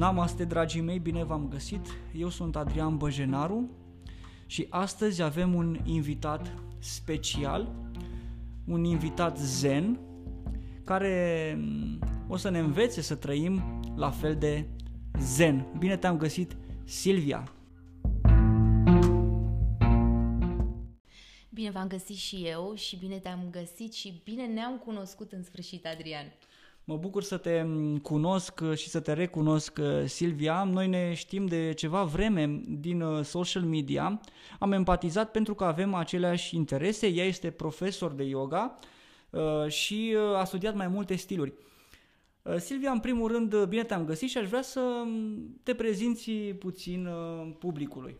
Namaste, dragii mei, bine v-am găsit. Eu sunt Adrian Băjenaru și astăzi avem un invitat special, un invitat zen, care mm, o să ne învețe să trăim la fel de zen. Bine te-am găsit, Silvia! Bine v-am găsit și eu și bine te-am găsit și bine ne-am cunoscut în sfârșit, Adrian. Mă bucur să te cunosc și să te recunosc, Silvia. Noi ne știm de ceva vreme din uh, social media. Am empatizat pentru că avem aceleași interese. Ea este profesor de yoga uh, și uh, a studiat mai multe stiluri. Silvia, în primul rând, bine te-am găsit și aș vrea să te prezinți puțin publicului.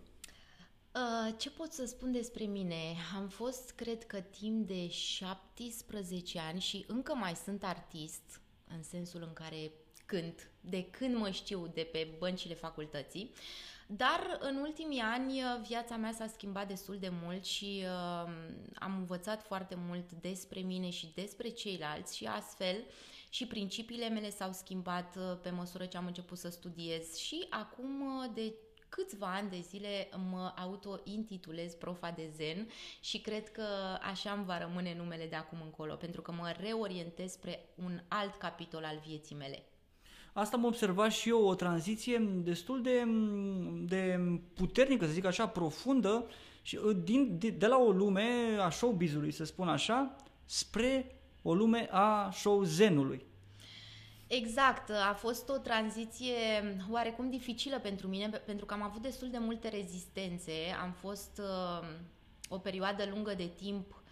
Ce pot să spun despre mine? Am fost, cred că, timp de 17 ani și încă mai sunt artist în sensul în care cânt, de când mă știu de pe băncile facultății. Dar în ultimii ani viața mea s-a schimbat destul de mult și uh, am învățat foarte mult despre mine și despre ceilalți și astfel și principiile mele s-au schimbat uh, pe măsură ce am început să studiez și acum uh, de câțiva ani de zile mă auto-intitulez profa de zen și cred că așa îmi va rămâne numele de acum încolo, pentru că mă reorientez spre un alt capitol al vieții mele. Asta am observat și eu, o tranziție destul de, de puternică, să zic așa, profundă, și uh, din, de, de la o lume a showbizului, să spun așa, spre o lume a show zenului. Exact, a fost o tranziție oarecum dificilă pentru mine, pentru că am avut destul de multe rezistențe. Am fost uh, o perioadă lungă de timp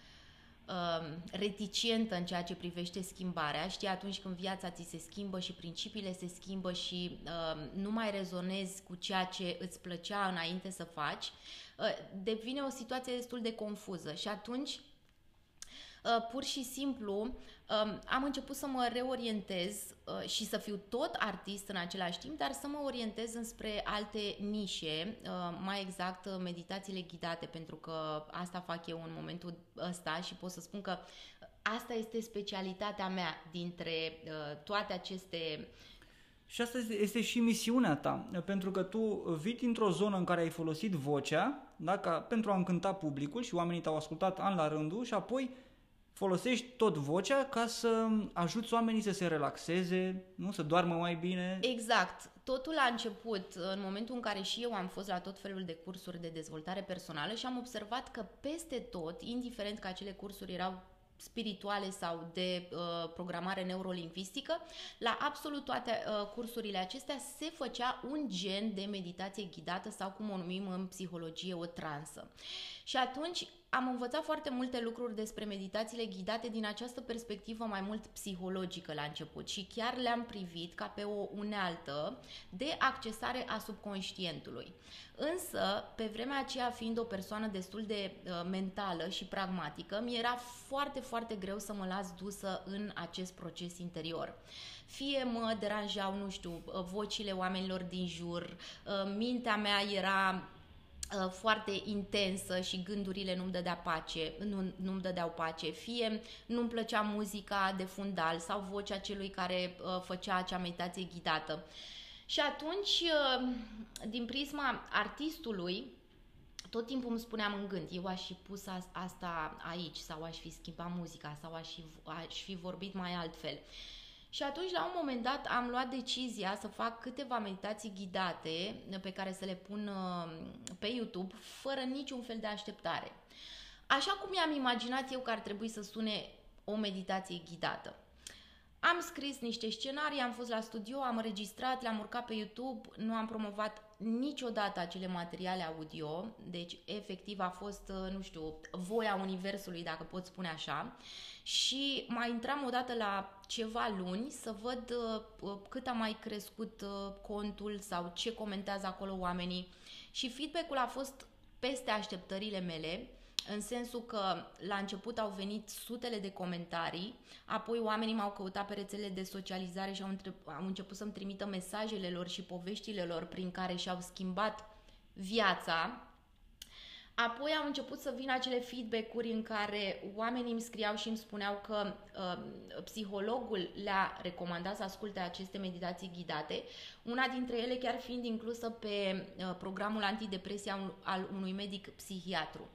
uh, reticentă în ceea ce privește schimbarea. Știi, atunci când viața ți se schimbă și principiile se schimbă și uh, nu mai rezonezi cu ceea ce îți plăcea înainte să faci, uh, devine o situație destul de confuză. Și atunci Uh, pur și simplu um, am început să mă reorientez uh, și să fiu tot artist în același timp, dar să mă orientez înspre alte nișe, uh, mai exact meditațiile ghidate, pentru că asta fac eu în momentul ăsta și pot să spun că asta este specialitatea mea dintre toate aceste și asta este, este și misiunea ta, pentru că tu vii dintr-o zonă în care ai folosit vocea da, ca, pentru a încânta publicul și oamenii te-au ascultat an la rândul și apoi folosești tot vocea ca să ajuți oamenii să se relaxeze, nu? Să doarmă mai bine. Exact. Totul a început în momentul în care și eu am fost la tot felul de cursuri de dezvoltare personală și am observat că peste tot, indiferent că acele cursuri erau spirituale sau de uh, programare neurolingvistică, la absolut toate uh, cursurile acestea se făcea un gen de meditație ghidată sau cum o numim în psihologie o transă. Și atunci am învățat foarte multe lucruri despre meditațiile ghidate din această perspectivă mai mult psihologică la început și chiar le-am privit ca pe o unealtă de accesare a subconștientului. Însă, pe vremea aceea, fiind o persoană destul de uh, mentală și pragmatică, mi era foarte, foarte greu să mă las dusă în acest proces interior. Fie mă deranjau, nu știu, uh, vocile oamenilor din jur, uh, mintea mea era Uh, foarte intensă și gândurile nu-mi dădea pace, nu, nu-mi dădeau pace, fie nu-mi plăcea muzica de fundal sau vocea celui care uh, făcea acea meditație ghidată. Și atunci, uh, din prisma artistului, tot timpul îmi spuneam în gând, eu aș fi pus asta aici sau aș fi schimbat muzica sau aș fi, aș fi vorbit mai altfel. Uh, și atunci, la un moment dat, am luat decizia să fac câteva meditații ghidate pe care să le pun uh, pe YouTube, fără niciun fel de așteptare. Așa cum mi-am imaginat eu că ar trebui să sune o meditație ghidată. Am scris niște scenarii, am fost la studio, am înregistrat, le-am urcat pe YouTube, nu am promovat niciodată acele materiale audio, deci efectiv a fost, uh, nu știu, voia universului, dacă pot spune așa. Și mai intram odată la ceva luni să văd uh, cât a mai crescut uh, contul sau ce comentează acolo oamenii. Și feedback-ul a fost peste așteptările mele în sensul că la început au venit sutele de comentarii, apoi oamenii m-au căutat pe rețelele de socializare și au, între... au început să-mi trimită mesajele lor și poveștile lor prin care și-au schimbat viața. Apoi au început să vină acele feedback-uri în care oamenii îmi scriau și îmi spuneau că uh, psihologul le-a recomandat să asculte aceste meditații ghidate, una dintre ele chiar fiind inclusă pe uh, programul antidepresie al unui medic psihiatru.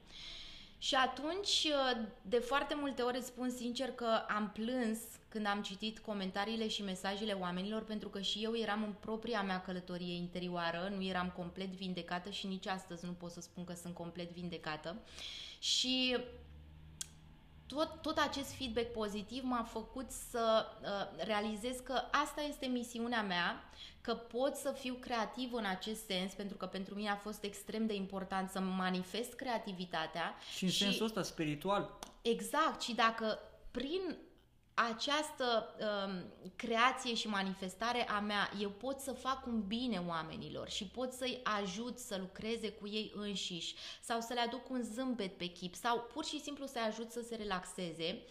Și atunci, uh, de foarte multe ori îți spun sincer că am plâns când am citit comentariile și mesajele oamenilor, pentru că și eu eram în propria mea călătorie interioară, nu eram complet vindecată și nici astăzi nu pot să spun că sunt complet vindecată. Și tot, tot acest feedback pozitiv m-a făcut să uh, realizez că asta este misiunea mea, că pot să fiu creativ în acest sens, pentru că pentru mine a fost extrem de important să manifest creativitatea. Și în și, sensul ăsta spiritual. Exact, și dacă prin această um, creație și manifestare a mea, eu pot să fac un bine oamenilor și pot să-i ajut să lucreze cu ei înșiși sau să le aduc un zâmbet pe chip sau pur și simplu să-i ajut să se relaxeze,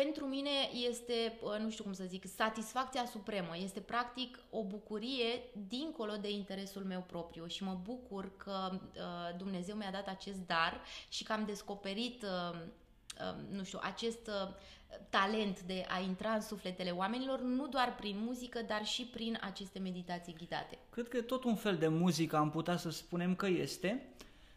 pentru mine este, uh, nu știu cum să zic, satisfacția supremă. Este practic o bucurie dincolo de interesul meu propriu și mă bucur că uh, Dumnezeu mi-a dat acest dar și că am descoperit, uh, uh, nu știu, acest uh, talent de a intra în sufletele oamenilor, nu doar prin muzică, dar și prin aceste meditații ghidate. Cred că tot un fel de muzică am putea să spunem că este,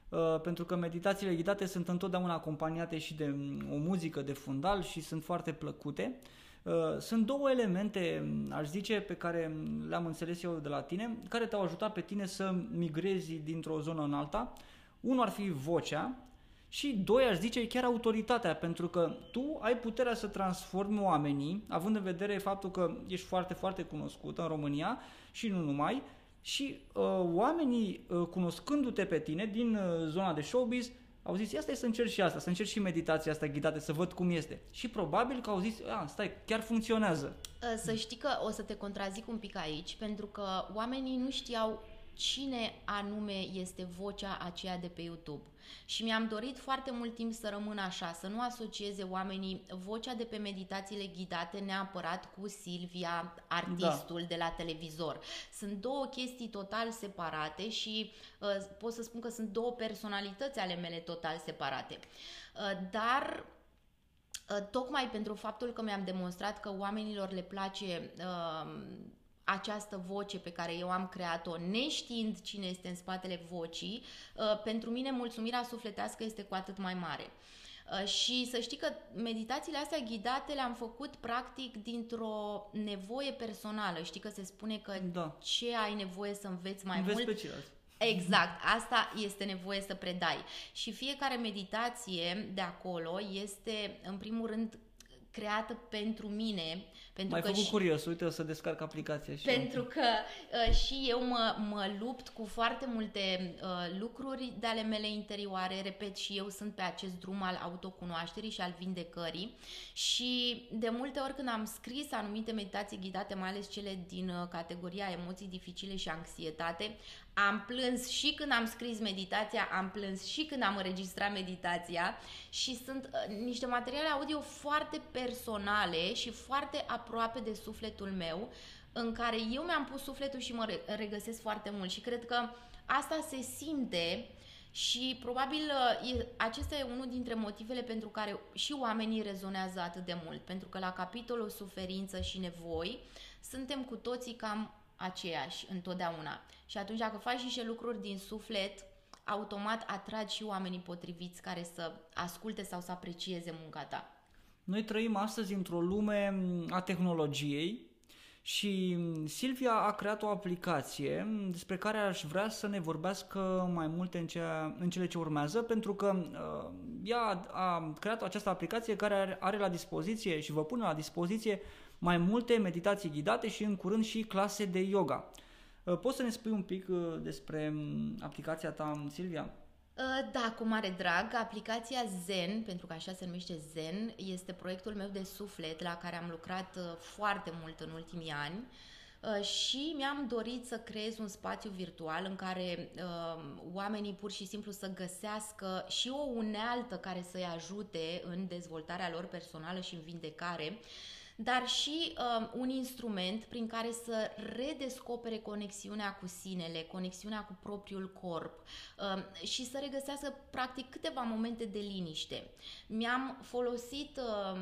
uh, pentru că meditațiile ghidate sunt întotdeauna acompaniate și de mm, o muzică de fundal și sunt foarte plăcute. Uh, sunt două elemente, mm, aș zice, pe care mm, le-am înțeles eu de la tine, care te-au ajutat pe tine să migrezi dintr-o zonă în alta. Unul ar fi vocea, și doi, aș zice, chiar autoritatea, pentru că tu ai puterea să transformi oamenii, având în vedere faptul că ești foarte, foarte cunoscută în România și nu numai, și uh, oamenii, uh, cunoscându-te pe tine din uh, zona de showbiz, au zis, asta e să încerc și asta, să încerc și meditația asta ghidată, să văd cum este. Și probabil că au zis, a, stai, chiar funcționează. Uh, să știi că o să te contrazic un pic aici, pentru că oamenii nu știau cine anume este vocea aceea de pe YouTube. Și mi-am dorit foarte mult timp să rămână așa, să nu asocieze oamenii vocea de pe meditațiile ghidate neapărat cu Silvia, artistul da. de la televizor. Sunt două chestii total separate și uh, pot să spun că sunt două personalități ale mele total separate. Uh, dar uh, tocmai pentru faptul că mi-am demonstrat că oamenilor le place uh, această voce pe care eu am creat-o, neștiind cine este în spatele vocii, uh, pentru mine mulțumirea sufletească este cu atât mai mare. Uh, și să știi că meditațiile astea ghidate le-am făcut practic dintr-o nevoie personală. Știi că se spune că da. ce ai nevoie să înveți mai Înveți mult. Pe Exact, asta este nevoie să predai. Și fiecare meditație de acolo este, în primul rând, creată pentru mine. Pentru Mai că făcut și, curios, uite, o să descarc aplicația și Pentru eu. că uh, și eu mă, mă lupt cu foarte multe uh, lucruri de ale mele interioare, repet, și eu sunt pe acest drum al autocunoașterii și al vindecării și de multe ori când am scris anumite meditații ghidate, mai ales cele din uh, categoria emoții dificile și anxietate, am plâns și când am scris meditația, am plâns și când am înregistrat meditația și sunt uh, niște materiale audio foarte personale și foarte aproape de sufletul meu, în care eu mi-am pus sufletul și mă regăsesc foarte mult și cred că asta se simte și probabil uh, acesta e unul dintre motivele pentru care și oamenii rezonează atât de mult, pentru că la capitolul suferință și nevoi suntem cu toții cam aceeași întotdeauna. Și atunci dacă faci niște lucruri din suflet, automat atragi și oamenii potriviți care să asculte sau să aprecieze munca ta. Noi trăim astăzi într-o lume a tehnologiei și Silvia a creat o aplicație despre care aș vrea să ne vorbească mai multe în, cea, în cele ce urmează, pentru că uh, ea a creat această aplicație care are, are la dispoziție și vă pune la dispoziție mai multe meditații ghidate și în curând și clase de yoga. Uh, poți să ne spui un pic uh, despre um, aplicația ta, Silvia? Uh, da, cu mare drag. Aplicația Zen, pentru că așa se numește Zen, este proiectul meu de suflet la care am lucrat foarte mult în ultimii ani și mi-am dorit să creez un spațiu virtual în care uh, oamenii pur și simplu să găsească și o unealtă care să-i ajute în dezvoltarea lor personală și în vindecare dar și uh, un instrument prin care să redescopere conexiunea cu sinele, conexiunea cu propriul corp uh, și să regăsească practic câteva momente de liniște. Mi-am folosit uh,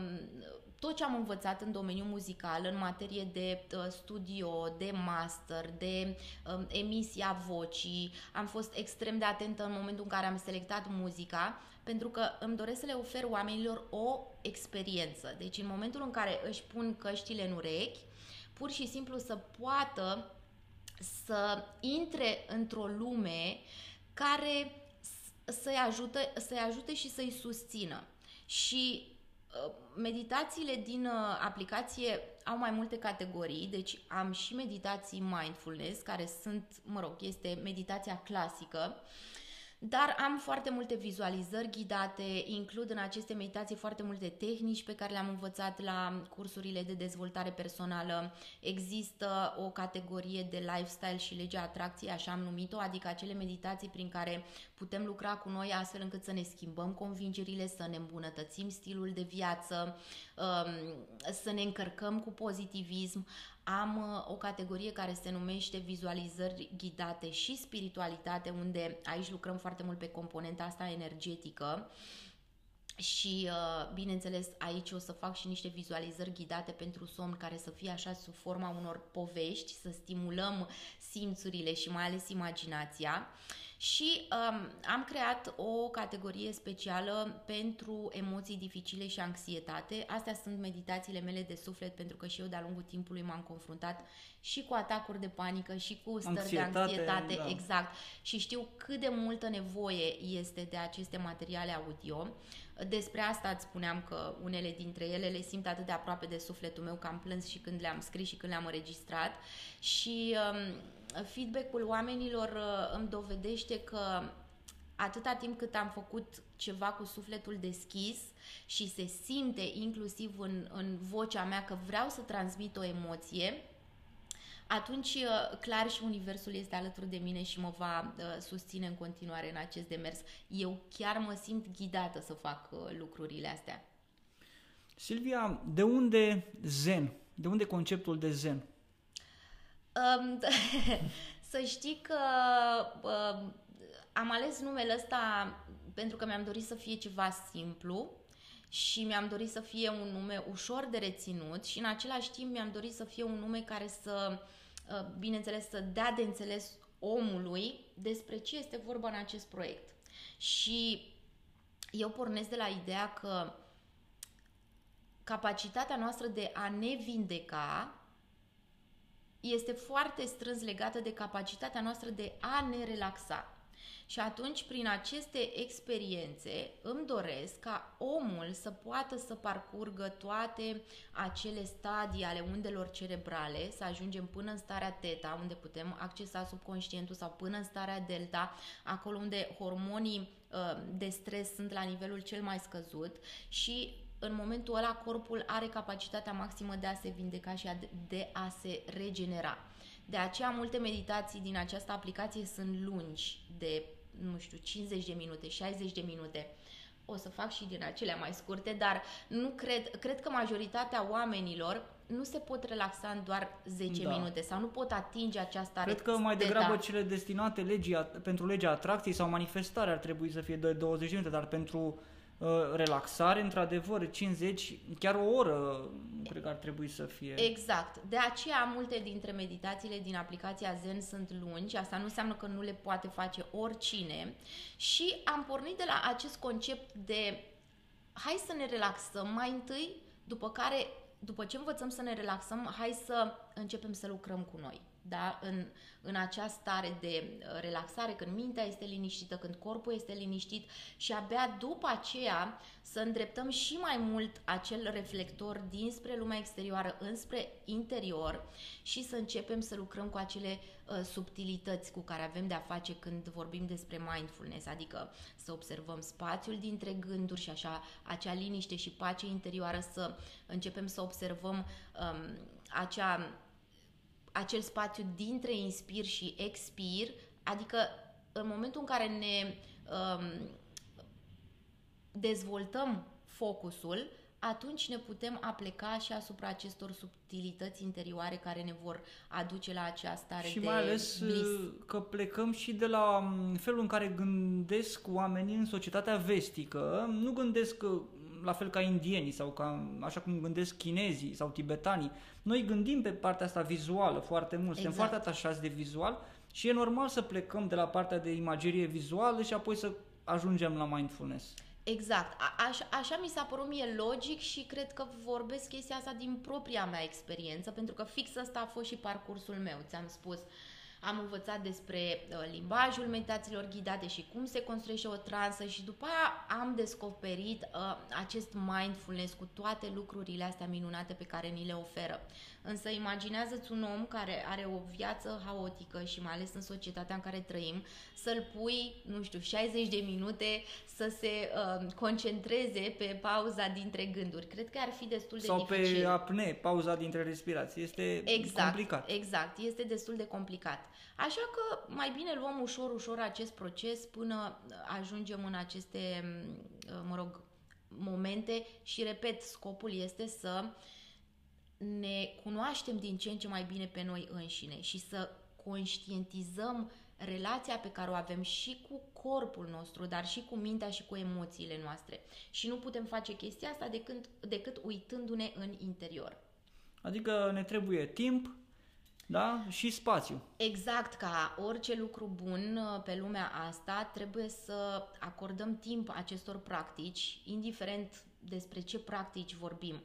tot ce am învățat în domeniul muzical, în materie de uh, studio, de master, de uh, emisia vocii, am fost extrem de atentă în momentul în care am selectat muzica, pentru că îmi doresc să le ofer oamenilor o experiență. Deci în momentul în care își pun căștile în urechi, pur și simplu să poată să intre într-o lume care să-i ajute, să-i ajute și să-i susțină. Și uh, meditațiile din uh, aplicație au mai multe categorii, deci am și meditații mindfulness, care sunt, mă rog, este meditația clasică, uh, dar am foarte multe vizualizări ghidate, includ în aceste meditații foarte multe tehnici pe care le-am învățat la cursurile de dezvoltare personală. Există o categorie de lifestyle și legea atracției, așa am numit-o, adică acele meditații prin care putem lucra cu noi astfel încât să ne schimbăm convingerile, să ne îmbunătățim stilul de viață, um, să ne încărcăm cu pozitivism. Am uh, o categorie care se numește vizualizări ghidate și spiritualitate, unde aici lucrăm foarte mult pe componenta asta energetică. Și, uh, bineînțeles, aici o să fac și niște vizualizări ghidate pentru somn, care să fie așa sub forma unor povești, să stimulăm simțurile și mai ales imaginația. Uh, și um, am creat o categorie specială pentru emoții dificile și anxietate. Astea sunt meditațiile mele de suflet, pentru că și eu de-a lungul timpului m-am confruntat și cu atacuri de panică și cu stări anxietate, de anxietate, da. exact. Și știu cât de multă nevoie este de aceste materiale audio. Despre asta îți spuneam că unele dintre ele le simt atât de aproape de sufletul meu că am plâns și când le-am scris și când le-am înregistrat. Și um, feedback-ul oamenilor uh, îmi dovedește că atâta timp cât am făcut ceva cu sufletul deschis și se simte inclusiv în, în vocea mea că vreau să transmit o emoție, atunci uh, clar și Universul este alături de mine și mă va uh, susține în continuare în acest demers. Eu chiar mă simt ghidată să fac lucrurile astea. Silvia, de unde zen? De unde conceptul de zen? Um, să știi că um, am ales numele ăsta pentru că mi-am dorit să fie ceva simplu și mi-am dorit să fie un nume ușor de reținut și în același timp mi-am dorit să fie un nume care să, uh, bineînțeles, să dea de înțeles omului despre ce este vorba în acest proiect. Și eu pornesc de la ideea că capacitatea noastră de a ne vindeca este foarte strâns legată de capacitatea noastră de a ne relaxa. Și atunci, prin aceste experiențe, îmi doresc ca omul să poată să parcurgă toate acele stadii ale undelor cerebrale, să ajungem până în starea teta, unde putem accesa subconștientul, sau până în starea delta, acolo unde hormonii uh, de stres sunt la nivelul cel mai scăzut și în momentul ăla corpul are capacitatea maximă de a se vindeca și de a se regenera. De aceea multe meditații din această aplicație sunt lungi, de, nu știu, 50 de minute, 60 de minute. O să fac și din acelea mai scurte, dar nu cred, cred că majoritatea oamenilor nu se pot relaxa în doar 10 da. minute sau nu pot atinge această Cred că mai degrabă cele destinate legii, pentru legea atracției sau manifestare ar trebui să fie de 20 de minute, dar pentru Uh, relaxare, într-adevăr, 50, chiar o oră cred că ar trebui să fie. Exact. De aceea multe dintre meditațiile din aplicația Zen sunt lungi, asta nu înseamnă că nu le poate face oricine și am pornit de la acest concept de hai să ne relaxăm mai întâi, după care, după ce învățăm să ne relaxăm, hai să începem să lucrăm cu noi da? în, în acea stare de uh, relaxare, când mintea este liniștită, când corpul este liniștit și abia după aceea să îndreptăm și mai mult acel reflector dinspre lumea exterioară înspre interior și să începem să lucrăm cu acele uh, subtilități cu care avem de-a face când vorbim despre mindfulness, adică să observăm spațiul dintre gânduri și așa acea liniște și pace interioară, să începem să observăm um, acea acel spațiu dintre inspir și expir, adică în momentul în care ne um, dezvoltăm focusul, atunci ne putem apleca și asupra acestor subtilități interioare care ne vor aduce la această stare și de mai ales bliss. uh, că plecăm și de la mm, felul în care gândesc oamenii în societatea vestică. Nu gândesc uh, la fel ca indienii sau ca, așa cum gândesc chinezii sau tibetanii. Noi gândim pe partea asta vizuală foarte mult, suntem Exact. foarte atașați de vizual și e normal să plecăm de la partea de imagerie vizuală și apoi să ajungem la mindfulness. Exact. A- așa, așa mi s-a părut mie logic și cred că vorbesc chestia asta din propria mea experiență, pentru că fix ăsta a fost și parcursul meu. Ți-am spus, am învățat despre uh, limbajul meditațiilor ghidate și cum se construiește o transă și după aia am descoperit uh, acest mindfulness cu toate lucrurile astea minunate pe care ni le oferă. Însă imaginează-ți un om care are o viață haotică și mai ales în societatea în care trăim, să-l pui, nu știu, 60 de minute să se uh, concentreze pe pauza dintre gânduri. Cred că ar fi destul de Sau dificil. pe apne, pauza dintre respirații. Este Exact, complicat. exact, este destul de complicat. Așa că mai bine luăm ușor, ușor acest proces până ajungem în aceste, mă rog, momente și, repet, scopul este să ne cunoaștem din ce în ce mai bine pe noi înșine și să conștientizăm relația pe care o avem și cu corpul nostru, dar și cu mintea și cu emoțiile noastre. Și nu putem face chestia asta decât, decât uitându-ne în interior. Adică ne trebuie timp da? și spațiu. Exact, ca orice lucru bun uh, pe lumea asta, trebuie să acordăm timp acestor practici, indiferent despre ce practici vorbim.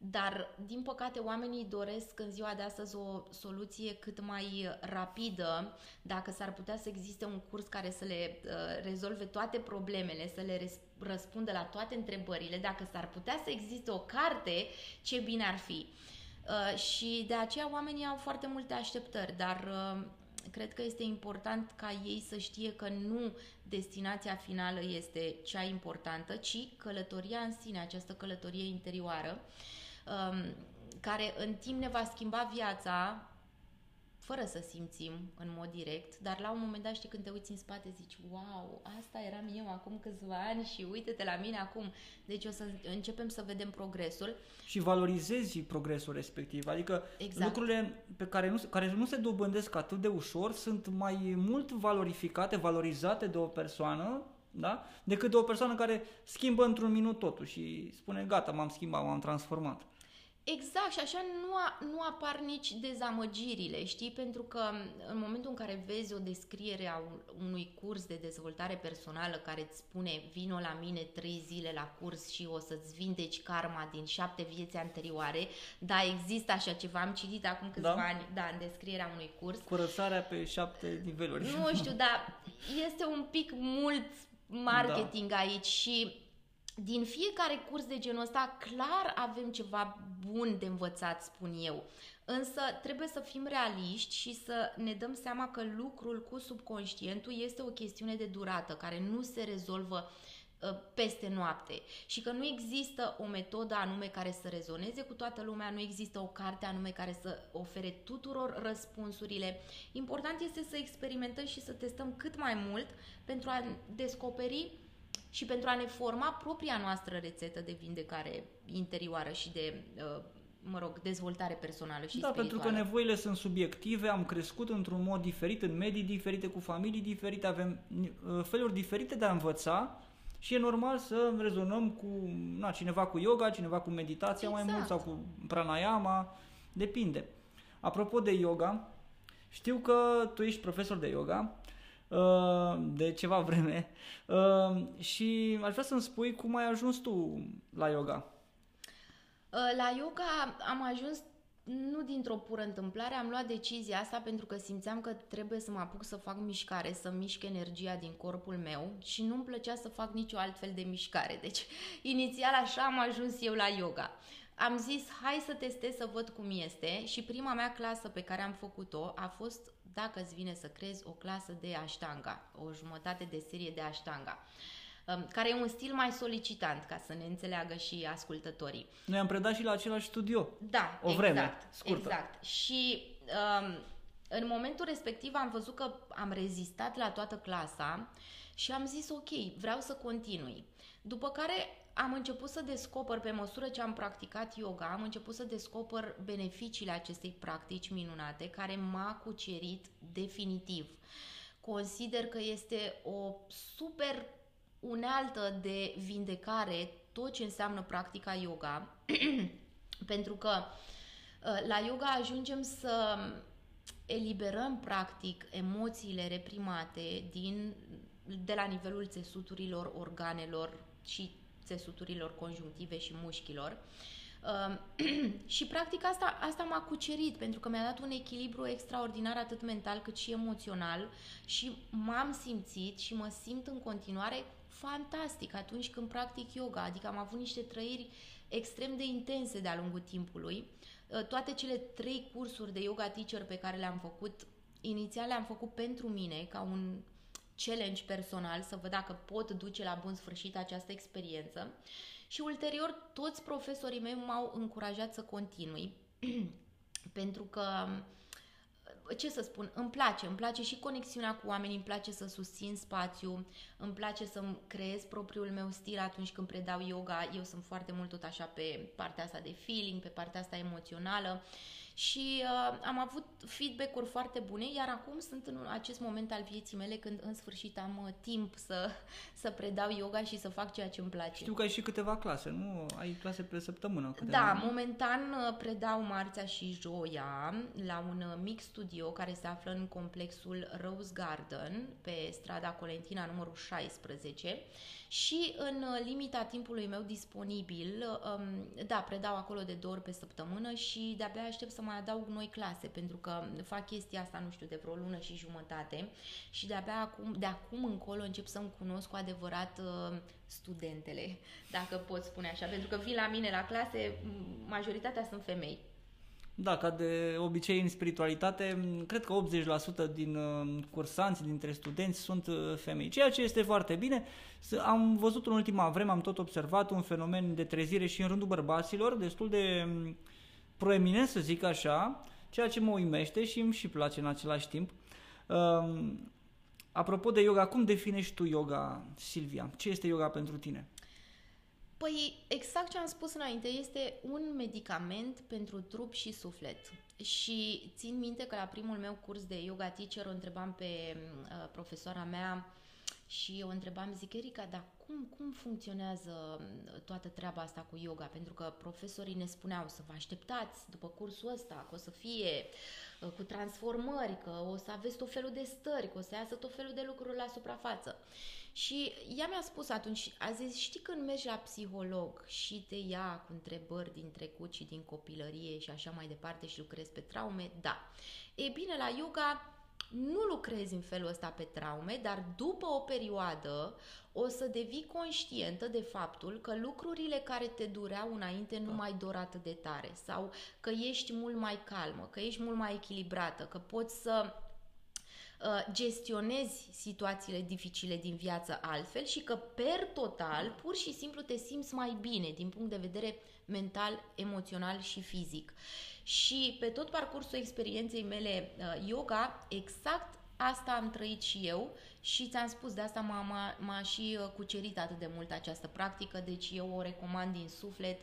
Dar, din păcate, oamenii doresc în ziua de astăzi o soluție cât mai rapidă, dacă s-ar putea să existe un curs care să le uh, rezolve toate problemele, să le res- răspundă la toate întrebările, dacă s-ar putea să existe o carte, ce bine ar fi. Uh, și de aceea oamenii au foarte multe așteptări, dar uh, cred că este important ca ei să știe că nu destinația finală este cea importantă, ci călătoria în sine, această călătorie interioară, um, care în timp ne va schimba viața fără să simțim în mod direct, dar la un moment dat știi când te uiți în spate zici wow, asta eram eu acum câțiva ani și uite-te la mine acum. Deci o să începem să vedem progresul. Și valorizezi progresul respectiv. Adică Exact. lucrurile pe care nu, se- care nu se dobândesc atât de ușor sunt mai mult valorificate, valorizate de o persoană da? decât de o persoană care schimbă într-un minut totul și spune gata, m-am schimbat, m-am transformat. Exact, și așa nu, a, nu apar nici dezamăgirile, știi? Pentru că în momentul în care vezi o descriere a un- unui curs de dezvoltare personală care îți spune vino la mine trei zile la curs și o să-ți vindeci karma din șapte vieți anterioare, da, există așa ceva, am citit acum câțiva Da? ani, da, în descrierea unui curs. Curățarea pe șapte niveluri. Nu știu, dar este un pic mult marketing aici și din fiecare curs de genul ăsta clar avem ceva bun de învățat, spun eu. Însă trebuie să fim realiști și să ne dăm seama că lucrul cu subconștientul este o chestiune de durată, care nu se rezolvă uh, peste noapte și că nu există o metodă anume care să rezoneze cu toată lumea, nu există o carte anume care să ofere tuturor răspunsurile. Important este să experimentăm și să testăm cât mai mult pentru a descoperi și pentru a ne forma propria noastră rețetă de vindecare interioară și de, uh, mă rog, dezvoltare personală și Da, pentru că spirituală. nevoile sunt subiective, am crescut într-un mod diferit, în medii diferite, cu familii diferite, avem uh, feluri diferite de a învăța și e normal să rezonăm cu na, cineva cu yoga, cineva cu meditația mai Exact. mult sau cu pranayama, depinde. Apropo de yoga, știu că tu ești profesor de yoga uh, de ceva vreme uh, și aș vrea să-mi spui cum ai ajuns tu la yoga. Uh, La yoga am ajuns nu dintr-o pură întâmplare, am luat decizia asta pentru că simțeam că trebuie să mă apuc să fac mișcare, să mișc energia din corpul meu și nu-mi plăcea să fac nicio altfel de mișcare. Deci, inițial așa am ajuns eu la yoga. Am zis, hai să testez să văd cum este și prima mea clasă pe care am făcut-o a fost, dacă îți vine să crezi, o clasă de Ashtanga, o jumătate de serie de Ashtanga, um, care e un stil mai solicitant, ca să ne înțeleagă și ascultătorii. Noi am predat și la același studio. Da, O vreme exact, scurtă. Exact. Și um, în momentul respectiv am văzut că am rezistat la toată clasa și am zis ok, vreau să continui. După care am început să descoper, pe măsură ce am practicat yoga, am început să descoper beneficiile acestei practici minunate, care m-a cucerit definitiv. Consider că este o super unealtă de vindecare tot ce înseamnă practica yoga, pentru că uh, la yoga ajungem să eliberăm practic emoțiile reprimate din, de la nivelul țesuturilor, organelor și țesuturilor conjunctive și mușchilor. Uh, și practic asta, asta m-a cucerit pentru că mi-a dat un echilibru extraordinar atât mental cât și emoțional și m-am simțit și mă simt în continuare fantastic atunci când practic yoga, adică am avut niște trăiri extrem de intense de-a lungul timpului. Uh, toate cele trei cursuri de yoga teacher pe care le-am făcut, inițial le-am făcut pentru mine, ca un challenge personal, să văd dacă pot duce la bun sfârșit această experiență. Și ulterior, toți profesorii mei m-au încurajat să continui, pentru că ce să spun, îmi place, îmi place și conexiunea cu oamenii, îmi place să susțin spațiu, îmi place să creez propriul meu stil atunci când predau yoga. Eu sunt foarte mult tot așa pe partea asta de feeling, pe partea asta emoțională și uh, am avut feedback-uri foarte bune, iar acum sunt în acest moment al vieții mele când în sfârșit am uh, timp să, să predau yoga și să fac ceea ce îmi place. Știu că ai și câteva clase, nu? Ai clase pe săptămână? Câteva, da, momentan uh, predau marțea și joia la un uh, mic studio care se află în complexul Rose Garden pe strada Colentina numărul 16 și în uh, limita timpului meu disponibil, um, da, predau acolo de două ori pe săptămână și de-abia aștept să mai adaug noi clase, pentru că fac chestia asta, nu știu, de vreo lună și jumătate și de-abia acum, de acum încolo încep să-mi cunosc cu adevărat uh, studentele, dacă pot spune așa, pentru că vin la mine la clase, majoritatea sunt femei. Da, ca de obicei în spiritualitate, cred că 80% din uh, cursanți, dintre studenți sunt uh, femei, ceea ce este foarte bine. Am văzut în ultima vreme, am tot observat un fenomen de trezire și în rândul bărbaților, destul de um, proeminent să zic așa, ceea ce mă uimește și îmi și place în același timp. Um, apropo de yoga, cum definești tu yoga, Silvia? Ce este yoga pentru tine? Păi, exact ce am spus înainte, este un medicament pentru trup și suflet. Și țin minte că la primul meu curs de yoga teacher o întrebam pe uh, profesoara mea și o întrebam, zic, Erika, dar cum, cum funcționează uh, toată treaba asta cu yoga? Pentru că profesorii ne spuneau să vă așteptați după cursul ăsta, că o să fie uh, cu transformări, că o să aveți tot felul de stări, că o să iasă tot felul de lucruri la suprafață. Și ea mi-a spus atunci, a zis, știi când mergi la psiholog și te ia cu întrebări din trecut și din copilărie și așa mai departe și lucrezi pe traume? Da. E bine, la yoga nu lucrezi în felul ăsta pe traume, dar după o perioadă o să devii conștientă de faptul că lucrurile care te dureau înainte nu da. mai dor atât de tare sau că ești mult mai calmă, că ești mult mai echilibrată, că poți să Uh, gestionezi situațiile dificile din viață altfel și că per total pur și simplu te simți mai bine din punct de vedere mental, emoțional și fizic. Și pe tot parcursul experienței mele uh, yoga, exact asta am trăit și eu și ți-am spus, de asta m-a, m-a, m-a și uh, cucerit atât de mult această practică, deci eu o recomand din suflet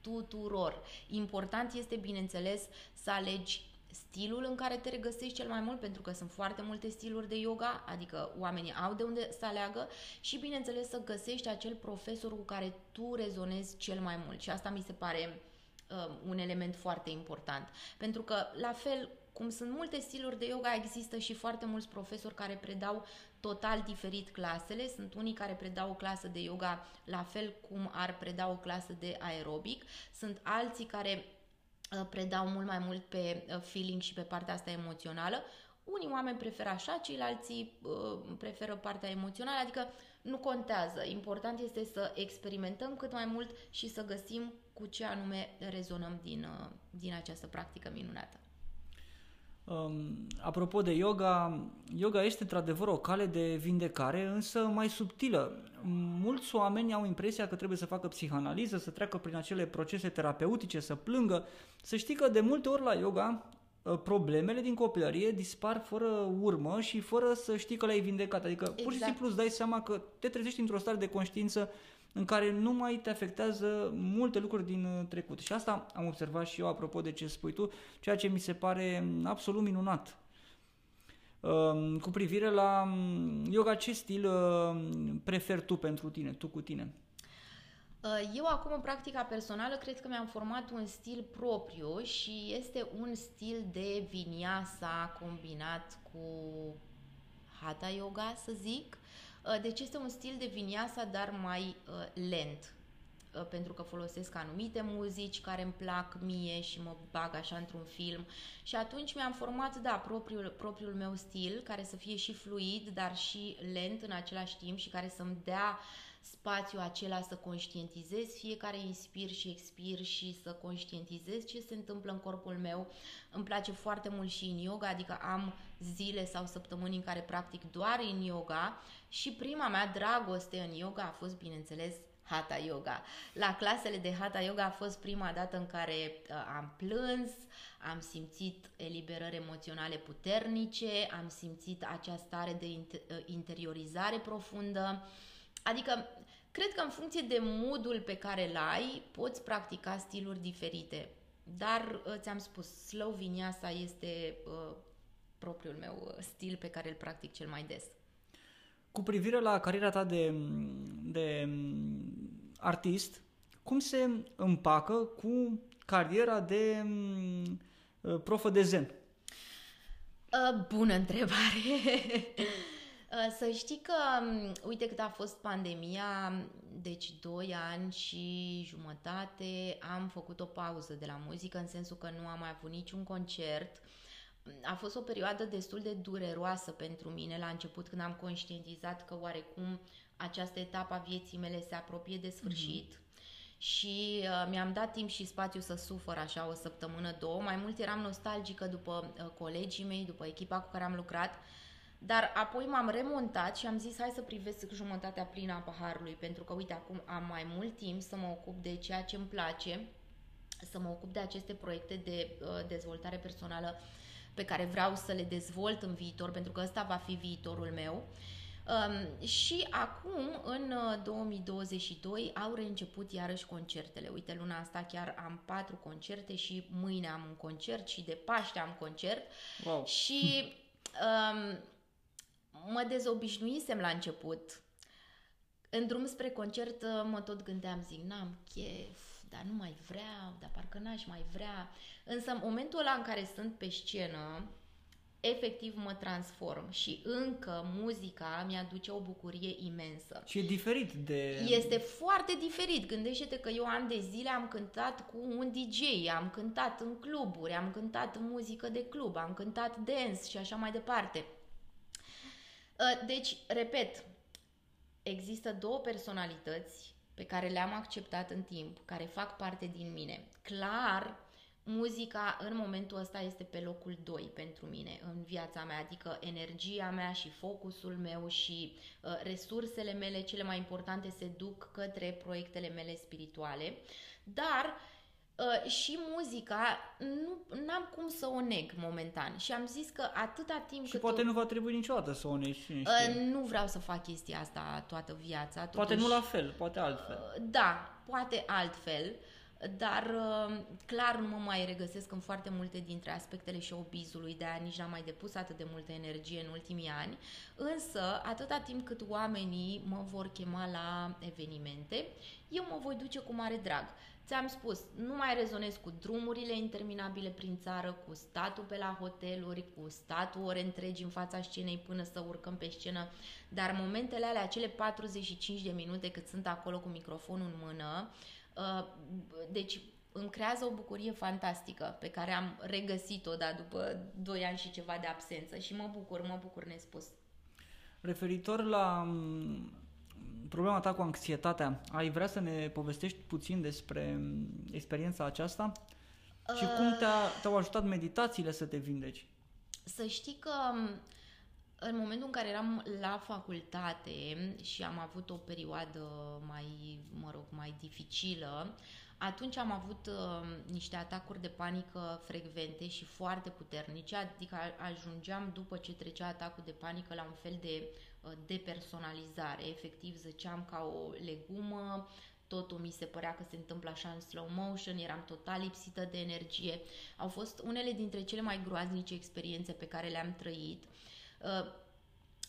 tuturor. Important este, bineînțeles, să alegi stilul în care te regăsești cel mai mult, pentru că sunt foarte multe stiluri de yoga, adică oamenii au de unde să aleagă și, bineînțeles, să găsești acel profesor cu care tu rezonezi cel mai mult. Și asta mi se pare uh, un element foarte important. Pentru că, la fel, cum sunt multe stiluri de yoga, există și foarte mulți profesori care predau total diferit clasele. Sunt unii care predau o clasă de yoga la fel cum ar preda o clasă de aerobic. Sunt alții care Uh, predau mult mai mult pe uh, feeling și pe partea asta emoțională. Unii oameni preferă așa, ceilalți uh, preferă partea emoțională, adică nu contează. Important este să experimentăm cât mai mult și să găsim cu ce anume rezonăm din, din această practică minunată. Um, apropo de yoga, yoga este într-adevăr o cale de vindecare, însă mai subtilă. Mulți oameni au impresia că trebuie să facă psihanaliză, să treacă prin acele procese terapeutice, să plângă. Să știi că de multe ori la yoga uh, problemele din copilărie dispar fără urmă și fără să știi că le-ai vindecat. Adică exact. pur și Exact. simplu îți dai seama că te trezești într-o stare de conștiință în care nu mai te afectează multe lucruri din uh, trecut. Și asta am observat și eu apropo de ce spui tu, ceea ce mi se pare mm, absolut minunat. Um, Cu privire la mm, yoga, ce stil uh, preferi tu pentru tine, tu cu tine? Uh, Eu acum, în practica personală, cred că mi-am format un stil propriu și este un stil de vinyasa combinat cu hatha yoga, să zic. Uh, Deci este un stil de vinyasa, dar mai uh, lent, uh, pentru că folosesc anumite muzici care îmi plac mie și mă bag așa într-un film și atunci mi-am format, da, propriul, propriul meu stil, care să fie și fluid, dar și lent în același timp și care să-mi dea spațiu acela să conștientizez fiecare inspir și expir și să conștientizez ce se întâmplă în corpul meu. Îmi place foarte mult și în yoga, adică am zile sau săptămâni în care practic doar în yoga și prima mea dragoste în yoga a fost, bineînțeles, Hatha Yoga. La clasele de Hatha Yoga a fost prima dată în care uh, am plâns, am simțit eliberări emoționale puternice, am simțit acea stare de int- uh, interiorizare profundă. Adică, cred că în funcție de modul pe care îl ai, poți practica stiluri diferite. Dar, uh, ți-am spus, slow vinyasa este uh, propriul meu uh, stil pe care îl practic cel mai des. Cu privire la cariera ta de, de artist, cum se împacă cu cariera de mm, profă de zen? Uh, bună întrebare! Uh, Să știi că, um, uite cât a fost pandemia, deci 2 ani și jumătate, am făcut o pauză de la muzică, în sensul că nu am mai avut niciun concert. A fost o perioadă destul de dureroasă pentru mine la început, când am conștientizat că oarecum această etapă a vieții mele se apropie de sfârșit. Și uh, mi-am dat timp și spațiu să sufăr așa o săptămână, două. Mai mult eram nostalgică după uh, colegii mei, după echipa cu care am lucrat. Dar apoi m-am remontat și am zis hai să privesc jumătatea plină a paharului, pentru că uite acum am mai mult timp să mă ocup de ceea ce îmi place, să mă ocup de aceste proiecte de uh, dezvoltare personală pe care vreau să le dezvolt în viitor, pentru că ăsta va fi viitorul meu. Um, și acum, în uh, 2022, au reînceput iarăși concertele. Uite, luna asta chiar am patru concerte și mâine am un concert și de Paște am concert. Wow. Și um, mă dezobișnuisem la început. În drum spre concert uh, mă tot gândeam, zic, n-am chef, dar nu mai vreau, dar parcă n-aș mai vrea. Însă în momentul ăla în care sunt pe scenă, efectiv mă transform și încă muzica mi-aduce o bucurie imensă. Și e diferit de... Este foarte diferit. Gândește-te că eu ani de zile am cântat cu un DJ, am cântat în cluburi, am cântat muzică de club, am cântat dance și așa mai departe. Uh, Deci, repet, există două personalități pe care le-am acceptat în timp, care fac parte din mine. Clar, muzica în momentul ăsta este pe locul 2 pentru mine în viața mea, adică energia mea și focusul meu și uh, resursele mele cele mai importante se duc către proiectele mele spirituale, dar uh, și muzica nu am cum să o neg momentan și am zis că atâta timp Și cât poate o... nu va trebui niciodată să o nești. cine Uh, știe. nu vreau să fac chestia asta toată viața. Poate totuși- nu la fel, poate altfel. Uh, Da, poate altfel, dar uh, clar nu mă mai regăsesc în foarte multe dintre aspectele showbizului, de-aia nici n-am mai depus atât de multă energie în ultimii ani, însă atâta timp cât oamenii mă vor chema la evenimente, eu mă voi duce cu mare drag. Ți-am spus, nu mai rezonez cu drumurile interminabile prin țară, cu statul pe la hoteluri, cu statul ore întregi în fața scenei până să urcăm pe scenă, dar momentele alea, acele 45 de minute cât sunt acolo cu microfonul în mână, uh, deci îmi creează o bucurie fantastică pe care am regăsit-o, da, după 2 ani și ceva de absență și mă bucur, mă bucur nespus. Referitor la m, problema ta cu anxietatea, ai vrea să ne povestești puțin despre m, experiența aceasta? Și cum te-a, te-au ajutat meditațiile să te vindeci? Să știi că m, în momentul în care eram la facultate și am avut o perioadă mai, mă rog, mai dificilă, Atunci am avut uh, niște atacuri de panică frecvente și foarte puternice, adică ajungeam după ce trecea atacul de panică la un fel de uh, depersonalizare. Efectiv, zăceam ca o legumă, totul mi se părea că se întâmplă așa în slow motion, eram total lipsită de energie. Au fost unele dintre cele mai groaznice experiențe pe care le-am trăit. Uh,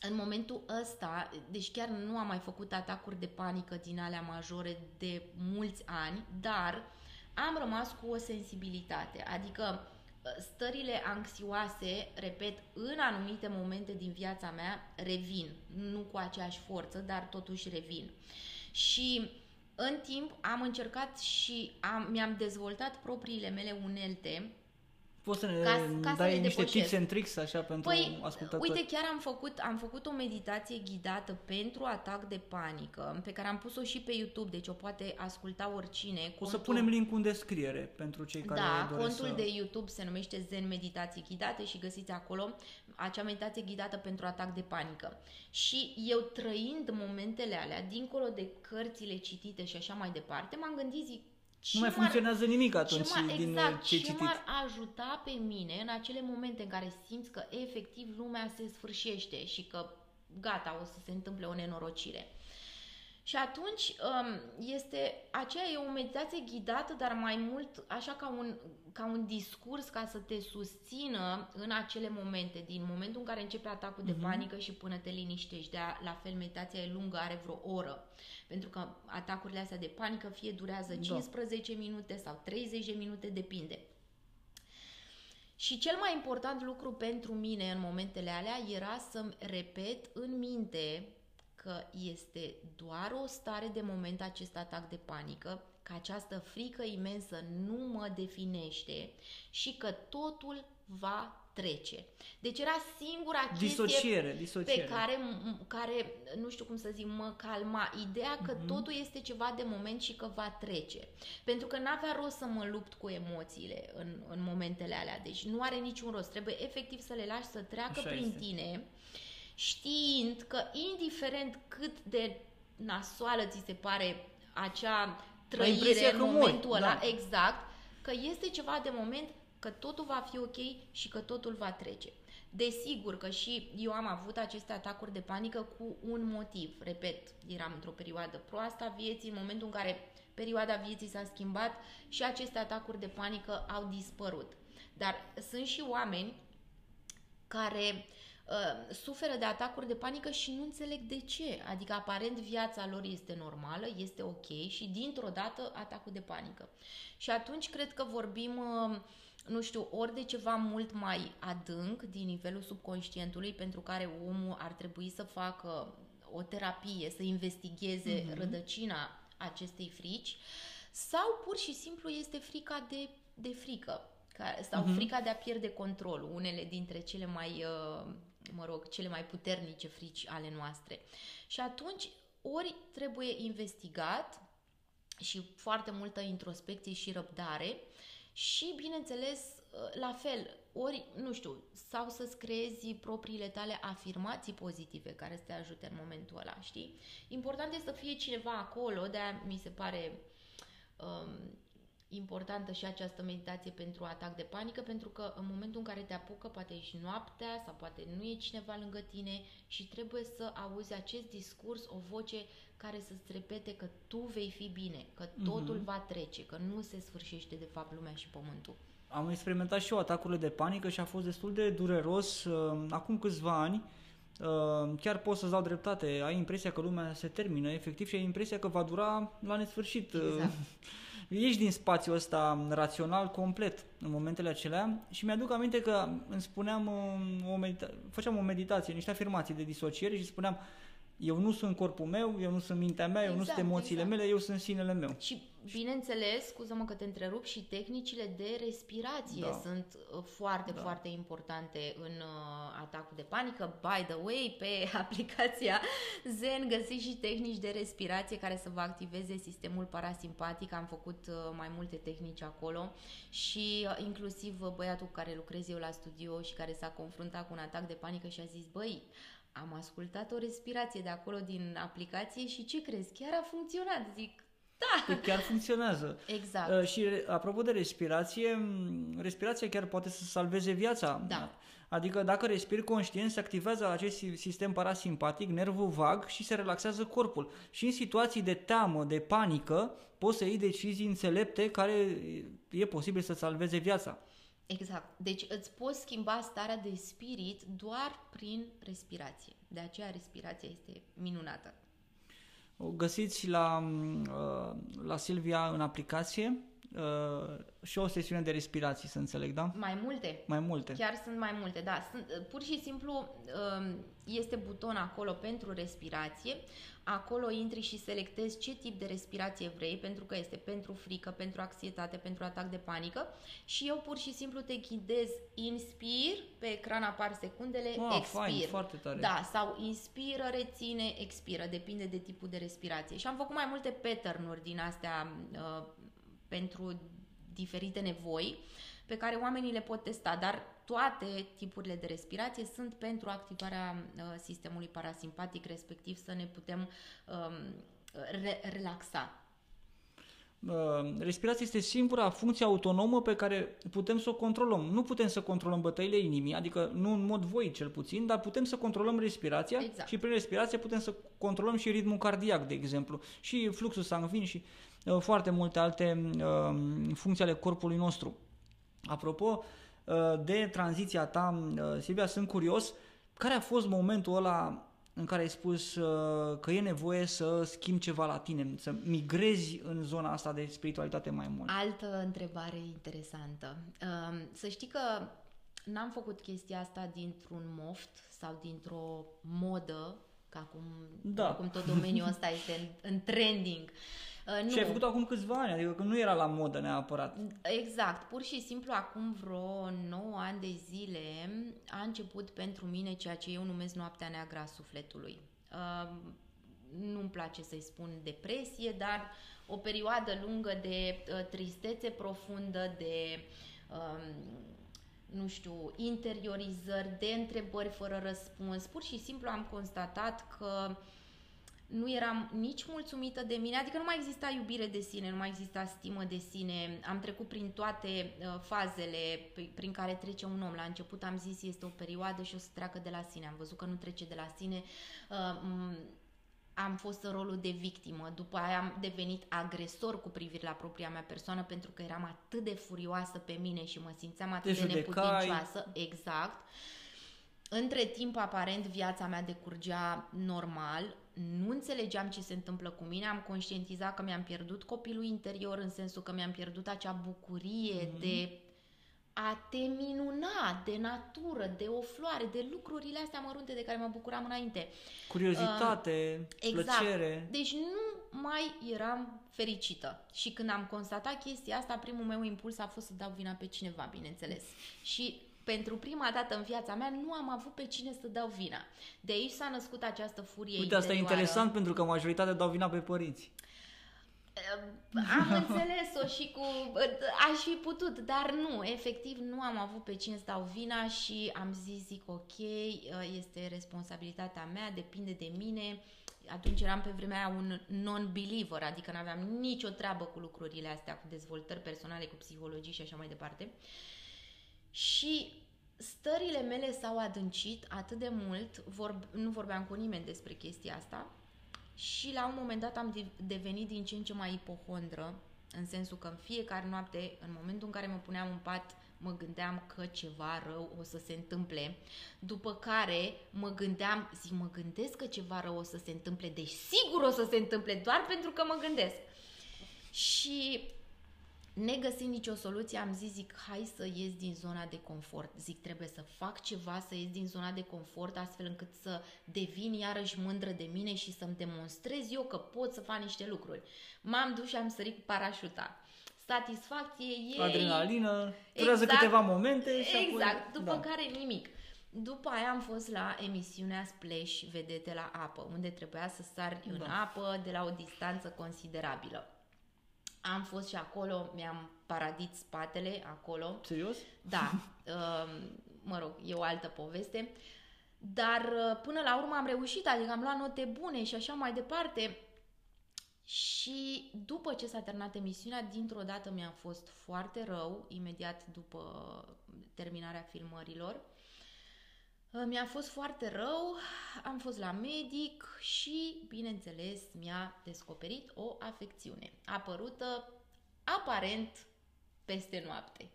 în momentul ăsta, deci chiar nu am mai făcut atacuri de panică din alea majore de mulți ani, dar am rămas cu o sensibilitate, adică uh, stările anxioase, repet, în anumite momente din viața mea revin, nu cu aceeași forță, dar totuși revin. Și în timp am încercat și am, mi-am dezvoltat propriile mele unelte Poți să ne ca, ca dai să niște depășesc. tips and tricks așa pentru păi, ascultători? Uite, chiar am făcut, am făcut o meditație ghidată pentru atac de panică, pe care am pus-o și pe YouTube, deci o poate asculta oricine. Contul, o să punem link în descriere pentru cei care da, doresc contul să... de YouTube se numește Zen Meditații Ghidate și găsiți acolo acea meditație ghidată pentru atac de panică. Și eu trăind momentele alea, dincolo de cărțile citite și așa mai departe, m-am gândit, zic, nu mai funcționează nimic atunci ce din exact, ce ce m-ar ajuta pe mine în acele momente în care simți că efectiv lumea se sfârșește și că gata, o să se întâmple o nenorocire. Și atunci um, este, aceea e o meditație ghidată, dar mai mult așa ca un, ca un discurs ca să te susțină în acele momente, din momentul în care începe atacul de uh-huh. panică și până te liniștești. De la fel, meditația e lungă, are vreo oră. Pentru că atacurile astea de panică fie durează 15 da. minute sau 30 de minute, depinde. Și cel mai important lucru pentru mine în momentele alea era să-mi repet în minte că este doar o stare de moment acest atac de panică, că această frică imensă nu mă definește și că totul va trece. Deci era singura chestie disociere, disociere. pe care, care, nu știu cum să zic, mă calma. Ideea că uh-huh. totul este ceva de moment și că va trece. Pentru că n-avea rost să mă lupt cu emoțiile în, în momentele alea. Deci nu are niciun rost. Trebuie efectiv să le lași să treacă Așa prin este. tine știind că indiferent cât de nasoală ți se pare acea trăire în momentul mori, ăla, da. exact, că este ceva de moment că totul va fi ok și că totul va trece. Desigur că și eu am avut aceste atacuri de panică cu un motiv. Repet, eram într-o perioadă proastă a vieții, în momentul în care perioada vieții s-a schimbat și aceste atacuri de panică au dispărut. Dar sunt și oameni care uh, suferă de atacuri de panică și nu înțeleg de ce. Adică aparent viața lor este normală, este ok și dintr-o dată atacul de panică. Și atunci cred că vorbim uh, nu știu, ori de ceva mult mai adânc din nivelul subconștientului pentru care omul ar trebui să facă o terapie, să investigheze mm-hmm. rădăcina acestei frici sau pur și simplu este frica de, de frică sau mm-hmm. frica de a pierde controlul, unele dintre cele mai, uh, mă rog, cele mai puternice frici ale noastre. Și atunci, ori trebuie investigat și foarte multă introspecție și răbdare, și, bineînțeles, ă, la fel, ori, nu știu, sau să-ți creezi propriile tale afirmații pozitive care să te ajute în momentul ăla, știi? Important este să fie cineva acolo, de mi se pare um, importantă și această meditație pentru atac de panică, pentru că în momentul în care te apucă, poate ești noaptea sau poate nu e cineva lângă tine și trebuie să auzi acest discurs, o voce care să-ți repete că tu vei fi bine, că totul mm-hmm. va trece, că nu se sfârșește de fapt lumea și pământul. Am experimentat și eu atacurile de panică și a fost destul de dureros uh, acum câțiva ani. Uh, chiar pot să-ți dau dreptate, ai impresia că lumea se termină efectiv și ai impresia că va dura la nesfârșit. Exact. Ieși din spațiul ăsta rațional complet în momentele acelea și mi-aduc aminte că îmi spuneam, uh, o medita- făceam o meditație, niște afirmații de disociere și spuneam eu nu sunt corpul meu, eu nu sunt mintea mea, exact, eu nu sunt exact, emoțiile exact. mele, eu sunt sinele meu. Și bineînțeles, scuză-mă că te întrerup, și tehnicile de respirație da. sunt uh, foarte, da. foarte importante în uh, atacul de panică. By the way, pe aplicația Zen găsiți și tehnici de respirație care să vă activeze sistemul parasimpatic. Am făcut uh, mai multe tehnici acolo și uh, inclusiv băiatul cu care lucrez eu la studio și care s-a confruntat cu un atac de panică și a zis, băi, am ascultat o respirație de acolo din aplicație și ce crezi? Chiar a funcționat. Zic, Da. Că chiar funcționează. Exact. Uh, și re- apropo de respirație, m, respirația chiar poate să salveze viața. Da. Adică dacă respiri conștient, se activează acest si- sistem parasimpatic, nervul vag și se relaxează corpul. Și în situații de teamă, de panică, poți să iei decizii înțelepte care e posibil să salveze viața. Exact. Deci îți poți schimba starea de spirit doar prin respirație. De aceea respirația este minunată. O găsiți la, m, uh, la Silvia în aplicație uh, și o sesiune de respirații, să înțeleg, da? Mai multe. Mai multe. Chiar sunt mai multe, da. Sunt, pur și simplu um, este buton acolo pentru respirație. Acolo intri și selectezi ce tip de respirație vrei, pentru că este pentru frică, pentru anxietate, pentru atac de panică. Și eu pur și simplu te ghidez inspir, pe ecran apar secundele, Wow, expir. fain, foarte tare. Da, sau inspiră, reține, expiră, depinde de tipul de respirație. Și am făcut mai multe pattern-uri din astea uh, pentru diferite nevoi pe care oamenii le pot testa, dar toate tipurile de respirație sunt pentru activarea uh, sistemului parasimpatic, respectiv să ne putem um, re- relaxa. Uh, Respirația este singura funcție autonomă pe care putem să o controlăm. Nu putem să controlăm bătăile inimii, adică nu în mod voi cel puțin, dar putem să controlăm respirația Exact. și prin respirație putem să controlăm și ritmul cardiac, de exemplu, și fluxul sanguin și uh, foarte multe alte uh, funcții ale corpului nostru. Apropo uh, de tranziția ta, uh, Silvia, sunt curios, care a fost momentul ăla în care ai spus uh, că e nevoie să schimbi ceva la tine, să migrezi în zona asta de spiritualitate mai mult? Altă întrebare interesantă. Um, Să știi că n-am făcut chestia asta dintr-un moft sau dintr-o modă, că acum, Da. acum tot domeniul ăsta este în, în trending. Uh, Nu. Și ai făcut acum câțiva ani, adică că nu era la modă neapărat. Exact, pur și simplu acum vreo 9 ani de zile a început pentru mine ceea ce eu numesc noaptea neagră a sufletului. Uh, nu-mi place să-i spun depresie, dar o perioadă lungă de uh, tristețe profundă, de um, nu știu, interiorizări, de întrebări fără răspuns. Pur și simplu am constatat că nu eram nici mulțumită de mine, adică nu mai exista iubire de sine, nu mai exista stimă de sine. Am trecut prin toate uh, fazele pe- prin care trece un om. La început am zis este o perioadă și o să treacă de la sine. Am văzut că nu trece de la sine. Uh, m- am fost în rolul de victimă, după aia am devenit agresor cu privire la propria mea persoană pentru că eram atât de furioasă pe mine și mă simțeam atât Te de judecai. neputincioasă. Exact. Între timp, aparent, viața mea decurgea normal, nu înțelegeam ce se întâmplă cu mine, am conștientizat că mi-am pierdut copilul interior în sensul că mi-am pierdut acea bucurie mm-hmm. de a te minuna de natură, de o floare, de lucrurile astea mărunte de care mă bucuram înainte. Curiozitate, Exact. plăcere. Deci nu mai eram fericită. Și când am constatat chestia asta, primul meu impuls a fost să dau vina pe cineva, bineînțeles. Și pentru prima dată în viața mea nu am avut pe cine să dau vina. De aici s-a născut această furie Uite, asta e interioară. interesant pentru că majoritatea dau vina pe părinți. Am înțeles-o și cu... Aș fi putut, dar nu, efectiv nu am avut pe cine să dau vina și am zis, zic, ok, este responsabilitatea mea, depinde de mine. Atunci eram pe vremea aia un non-believer, adică nu aveam nicio treabă cu lucrurile astea, cu dezvoltări personale, cu psihologie și așa mai departe. Și stările mele s-au adâncit atât de mult, vorb, nu vorbeam cu nimeni despre chestia asta, și la un moment dat am de- devenit din ce în ce mai ipohondră, în sensul că în fiecare noapte, în momentul în care mă puneam în pat, mă gândeam că ceva rău o să se întâmple. După care mă gândeam, zic, mă gândesc că ceva rău o să se întâmple, deci sigur o să se întâmple, doar pentru că mă gândesc. Și negăsind nicio soluție, am zis, zic, hai să ies din zona de confort. Zic, trebuie să fac ceva, să ies din zona de confort, astfel încât să devin iarăși mândră de mine și să-mi demonstrez eu că pot să fac niște lucruri. M-am dus și am sărit cu parașuta. Satisfacție e... Adrenalină, durează Exact. câteva momente și apoi... Exact, după da. care nimic. După aia am fost la emisiunea Splash Vedete la apă, unde trebuia să sar în Da. apă de la o distanță considerabilă. Am fost și acolo, mi-am paradit spatele acolo. Serios? Da, um, mă rog, e o altă poveste. Dar uh, până la urmă am reușit, adică am luat note bune și așa mai departe. Și după ce s-a terminat emisiunea, dintr-o dată mi-a fost foarte rău, imediat după terminarea filmărilor. Mi-a fost foarte rău, am fost la medic și, bineînțeles, mi-a descoperit o afecțiune apărută aparent peste noapte.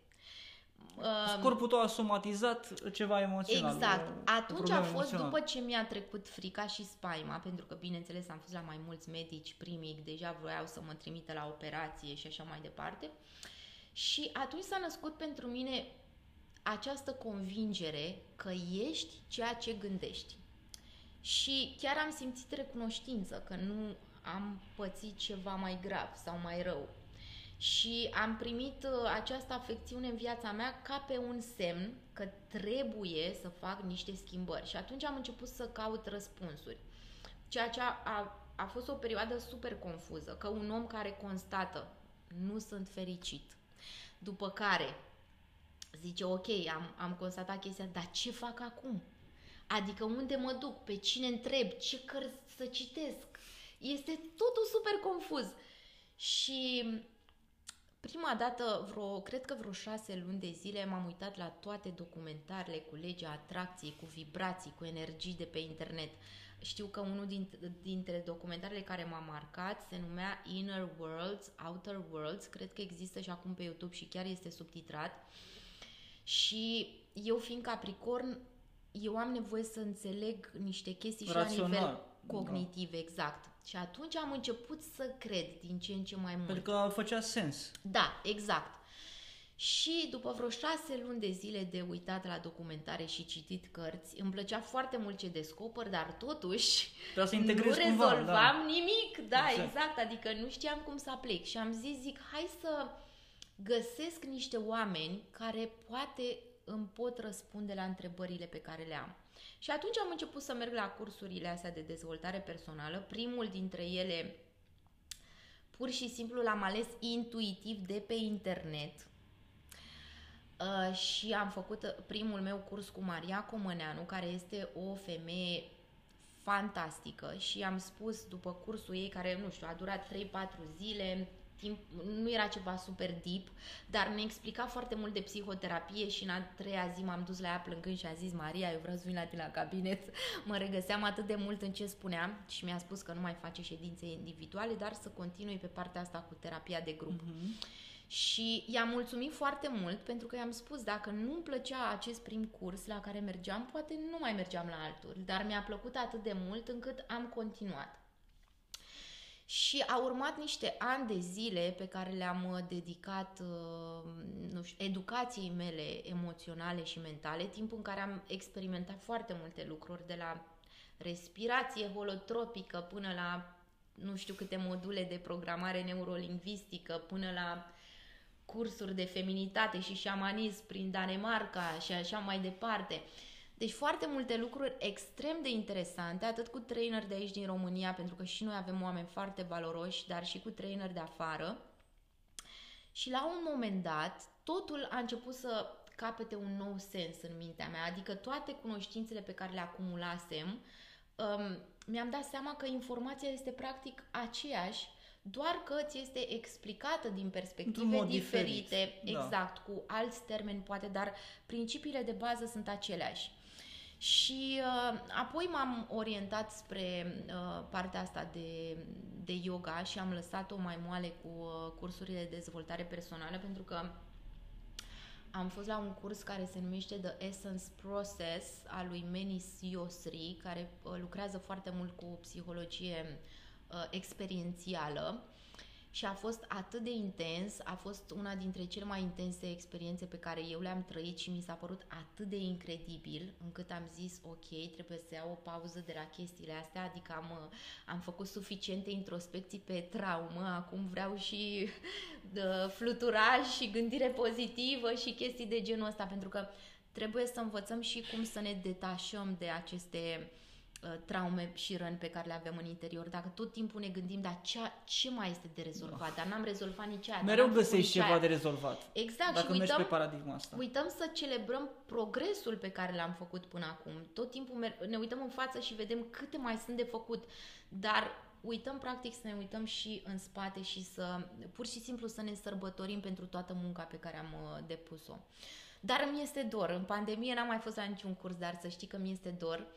Corpul tău a somatizat ceva emoțional. Exact. Atunci a fost emoțional. după ce mi-a trecut frica și spaima, pentru că, bineînțeles, am fost la mai mulți medici primic, deja vroiau să mă trimită la operație și așa mai departe. Și atunci s-a născut pentru mine această convingere că ești ceea ce gândești. Și chiar am simțit recunoștință că nu am pățit ceva mai grav sau mai rău și am primit uh, această afecțiune în viața mea ca pe un semn că trebuie să fac niște schimbări. Și atunci am început să caut răspunsuri. Ceea ce a, a, a fost o perioadă super confuză, că un om care constată nu sunt fericit, după care zice ok, am, am constatat chestia, dar ce fac acum? Adică unde mă duc? Pe cine întreb? Ce cărți să citesc? Este totul super confuz. Și Prima dată, vreo, cred că vreo șase luni de zile, m-am uitat la toate documentarele cu legea atracției, cu vibrații, cu energii de pe internet. Știu că unul dintre, dintre documentarele care m-a marcat se numea Inner Worlds, Outer Worlds, cred că există și acum pe YouTube și chiar este subtitrat. Și eu fiind Capricorn, eu am nevoie să înțeleg niște chestii Rațional. și la nivel cognitiv, da. exact. Și atunci am început să cred din ce în ce mai mult. Pentru că făcea sens. Da, exact. Și după vreo șase luni de zile de uitat la documentare și citit cărți, îmi plăcea foarte mult ce descoper, dar totuși să nu rezolvam cumva, da. nimic. Da, exact. exact. Adică nu știam cum să aplec. Și am zis, zic, hai să găsesc niște oameni care poate îmi pot răspunde la întrebările pe care le am. Și atunci am început să merg la cursurile astea de dezvoltare personală. Primul dintre ele, pur și simplu, l-am ales intuitiv de pe internet. Uh, și am făcut primul meu curs cu Maria Comăneanu, care este o femeie fantastică și am spus după cursul ei, care, nu știu, a durat 3-4 zile, timp, nu era ceva super deep, dar ne explica foarte mult de psihoterapie și în a treia zi m-am dus la ea plângând și a zis Maria, eu vreau să vin la tine la cabinet. Mă regăseam atât de mult în ce spuneam și mi-a spus că nu mai face ședințe individuale, dar să continui pe partea asta cu terapia de grup. Uh-huh. Și i-am mulțumit foarte mult pentru că i-am spus dacă nu îmi plăcea acest prim curs la care mergeam, poate nu mai mergeam la altul, dar mi-a plăcut atât de mult încât am continuat. Și a urmat niște ani de zile pe care le-am uh, dedicat uh, nu știu, educației mele emoționale și mentale, timp în care am experimentat foarte multe lucruri, de la respirație holotropică până la nu știu câte module de programare neurolingvistică, până la cursuri de feminitate și șamanism prin Danemarca și așa mai departe. Uh, deci foarte multe lucruri extrem de interesante, atât cu trainer de aici din România, pentru că și noi avem oameni foarte valoroși, dar și cu trainer de afară. Și la un moment dat, totul a început să capete un nou sens în mintea mea, adică toate cunoștințele pe care le acumulasem, um, mi-am dat seama că informația este practic aceeași, doar că ți este explicată din perspective diferite, diferit. Da. exact, da. cu alți termeni poate, dar principiile de bază sunt aceleași. Și uh, apoi m-am orientat spre uh, partea asta de, de yoga și am lăsat-o mai moale cu uh, cursurile de dezvoltare personală pentru că am fost la un curs care se numește The Essence Process al lui Menis Yosri, care uh, lucrează foarte mult cu psihologie uh, experiențială și a fost atât de intens, a fost una dintre cele mai intense experiențe pe care eu le-am trăit și mi s-a părut atât de incredibil încât am zis ok, trebuie să iau o pauză de la chestiile astea, adică am, am făcut suficiente introspecții pe traumă, acum vreau și de, fluturaj și gândire pozitivă și chestii de genul ăsta, pentru că trebuie să învățăm și cum să ne detașăm de aceste Uh, traume și răni pe care le avem în interior. Dacă tot timpul ne gândim, dar ce, ce mai este de rezolvat? Dar n-am rezolvat nici aia. Mereu găsești ceva aia. de rezolvat. Exact. Dacă și uităm, mergi pe paradigma asta. Uităm să celebrăm progresul pe care l-am făcut până acum. Tot timpul ne uităm în față și vedem câte mai sunt de făcut. Dar uităm practic să ne uităm și în spate și să pur și simplu să ne sărbătorim pentru toată munca pe care am uh, depus-o. Dar îmi este dor. În pandemie n-am mai fost la niciun curs, dar să știi că mi este dor.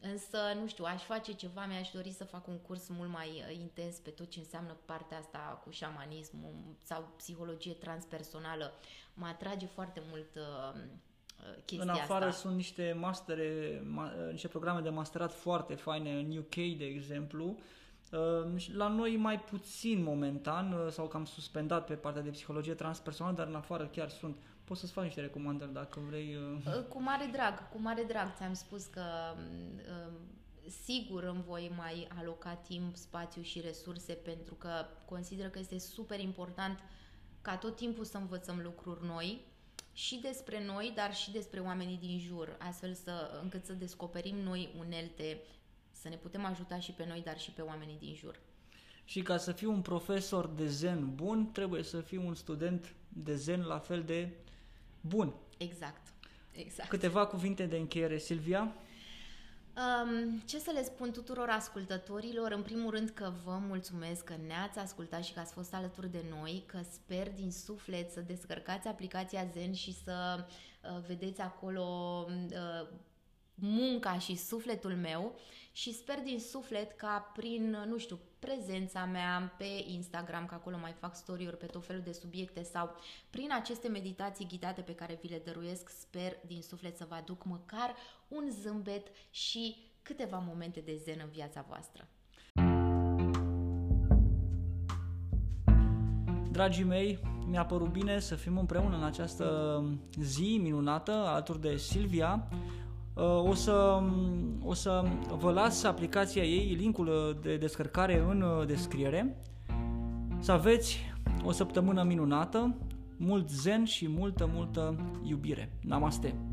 Însă, nu știu, aș face ceva, mi-aș dori să fac un curs mult mai uh, intens pe tot ce înseamnă partea asta cu șamanismul sau psihologie transpersonală. Mă atrage foarte mult uh, uh chestia În afară asta. sunt niște mastere, ma, niște programe de masterat foarte faine în UK, de exemplu, uh, la noi mai puțin momentan, sau cam suspendat pe partea de psihologie transpersonală, dar în afară chiar sunt poți să-ți faci niște recomandări dacă vrei. Uh. Uh, cu mare drag, cu mare drag. Ți-am spus că uh, sigur îmi voi mai aloca timp, spațiu și resurse pentru că consider că este super important ca tot timpul să învățăm lucruri noi și despre noi, dar și despre oamenii din jur, astfel să, încât să descoperim noi unelte, să ne putem ajuta și pe noi, dar și pe oamenii din jur. Și ca să fii un profesor de zen bun, trebuie să fii un student de zen la fel de bun. Exact. exact. Câteva cuvinte de încheiere, Silvia? Um, ce să le spun tuturor ascultătorilor? În primul rând că vă mulțumesc că ne-ați ascultat și că ați fost alături de noi, că sper din suflet să descărcați aplicația Zen și să uh, vedeți acolo uh, munca și sufletul meu și sper din suflet ca prin, nu știu, prezența mea pe Instagram, că acolo mai fac story-uri pe tot felul de subiecte sau prin aceste meditații ghidate pe care vi le dăruiesc, sper din suflet să vă aduc măcar un zâmbet și câteva momente de zen în viața voastră. Dragii mei, mi-a părut bine să fim împreună în această zi minunată alături de Silvia, o să, o să vă las aplicația ei, linkul de descărcare în uh, descriere. Să aveți o săptămână minunată, mult zen și multă, multă iubire. Namaste!